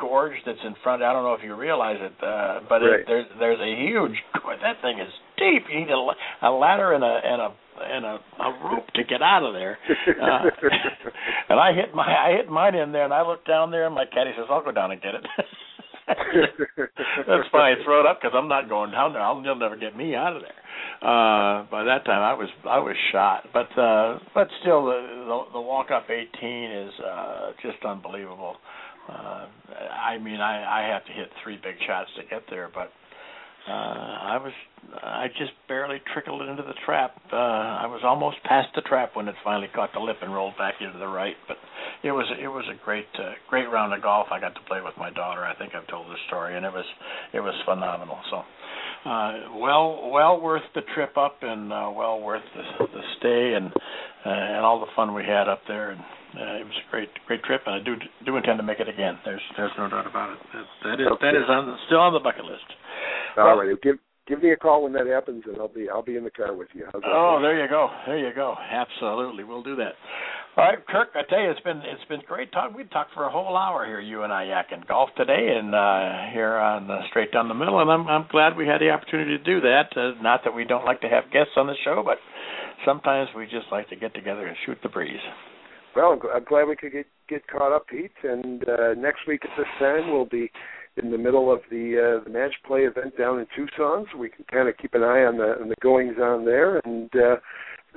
Speaker 3: gorge that's in front. I don't know if you realize it, uh, but
Speaker 4: right.
Speaker 3: it, there's there's a huge. That thing is deep. You need a, a ladder and a and a and a, a rope to get out of there. Uh, and I hit my I hit mine in there, and I looked down there, and my caddy says, "I'll go down and get it." That's fine. Throw it up because I'm not going down there. I'll, you'll never get me out of there. Uh, by that time, I was I was shot. But uh, but still, the the, the walk up 18 is uh, just unbelievable. Uh, I mean, I I have to hit three big shots to get there, but uh, I was I just barely trickled it into the trap. Uh, I was almost past the trap when it finally caught the lip and rolled back into the right. But it was it was a great uh, great round of golf. I got to play with my daughter. I think I've told this story, and it was it was phenomenal. So. Uh, well, well worth the trip up, and uh, well worth the, the stay, and uh, and all the fun we had up there. And uh, it was a great great trip, and I do do intend to make it again. There's there's no doubt about it. That, that is
Speaker 4: Okay.
Speaker 3: that is on still on the bucket list.
Speaker 4: All right, give give me a call when that happens, and I'll be I'll be in the car with you.
Speaker 3: Oh, there you go. There you go. Absolutely, we'll do that. All right, Kirk. I tell you, it's been it's been great talk. We talked for a whole hour here, you and I, yakking golf today, and uh, here on uh, straight down the middle. And I'm I'm glad we had the opportunity to do that. Uh, not that we don't like to have guests on the show, but sometimes we just like to get together and shoot the breeze.
Speaker 4: Well, I'm, I'm glad we could get get caught up, Pete. And uh, next week at this time, we'll be in the middle of the uh, the match play event down in Tucson, so we can kind of keep an eye on the on the goings on there. And uh,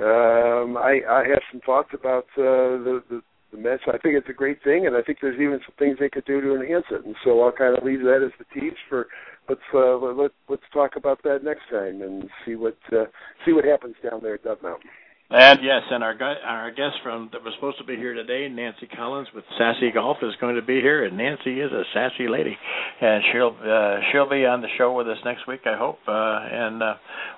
Speaker 4: um, I I have some thoughts about uh, the, the the Mets. I think it's a great thing, and I think there's even some things they could do to enhance it. And so I'll kind of leave that as the tease for let's uh, let let's talk about that next time and see what uh, see what happens down there at Dove Mountain.
Speaker 3: And yes, and our our guest from that was supposed to be here today, Nancy Collins with Sassy Golf, is going to be here, and Nancy is a sassy lady, and she'll uh, she'll be on the show with us next week, I hope, uh, and uh,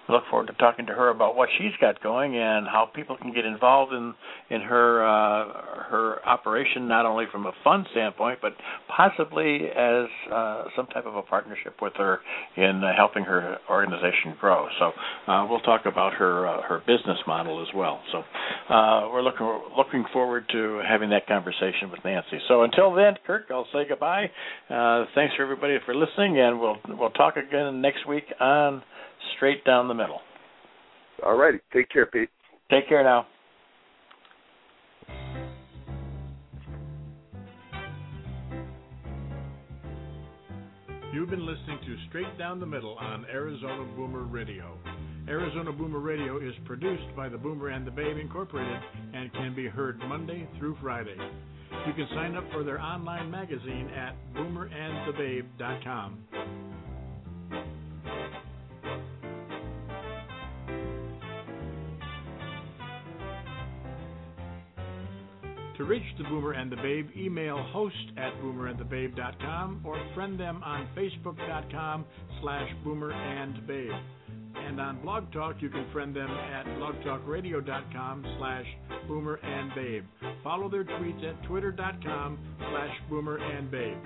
Speaker 3: we look forward to talking to her about what she's got going and how people can get involved in in her uh, her operation, not only from a fun standpoint, but possibly as uh, some type of a partnership with her in uh, helping her organization grow. So uh, we'll talk about her uh, her business model as well. So uh, we're looking looking forward to having that conversation with Nancy. So until then, Kirk, I'll say goodbye. Uh, thanks for everybody for listening, and we'll we'll talk again next week on Straight Down the Middle.
Speaker 4: All righty, take care, Pete.
Speaker 3: Take care now.
Speaker 1: You've been listening to Straight Down the Middle on Arizona Boomer Radio. Arizona Boomer Radio is produced by the Boomer and the Babe Incorporated and can be heard Monday through Friday. You can sign up for their online magazine at boomerandthebabe.com. To reach the Boomer and the Babe, email host at boomerandthebabe.com or friend them on facebook.com slash boomerandbabe. And on Blog Talk, you can friend them at blogtalkradio.com slash boomer and babe. Follow their tweets at twitter.com slash boomer and babe.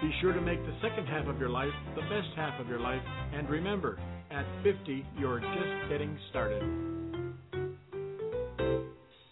Speaker 1: Be sure to make the second half of your life the best half of your life. And remember, at 50, you're just getting started.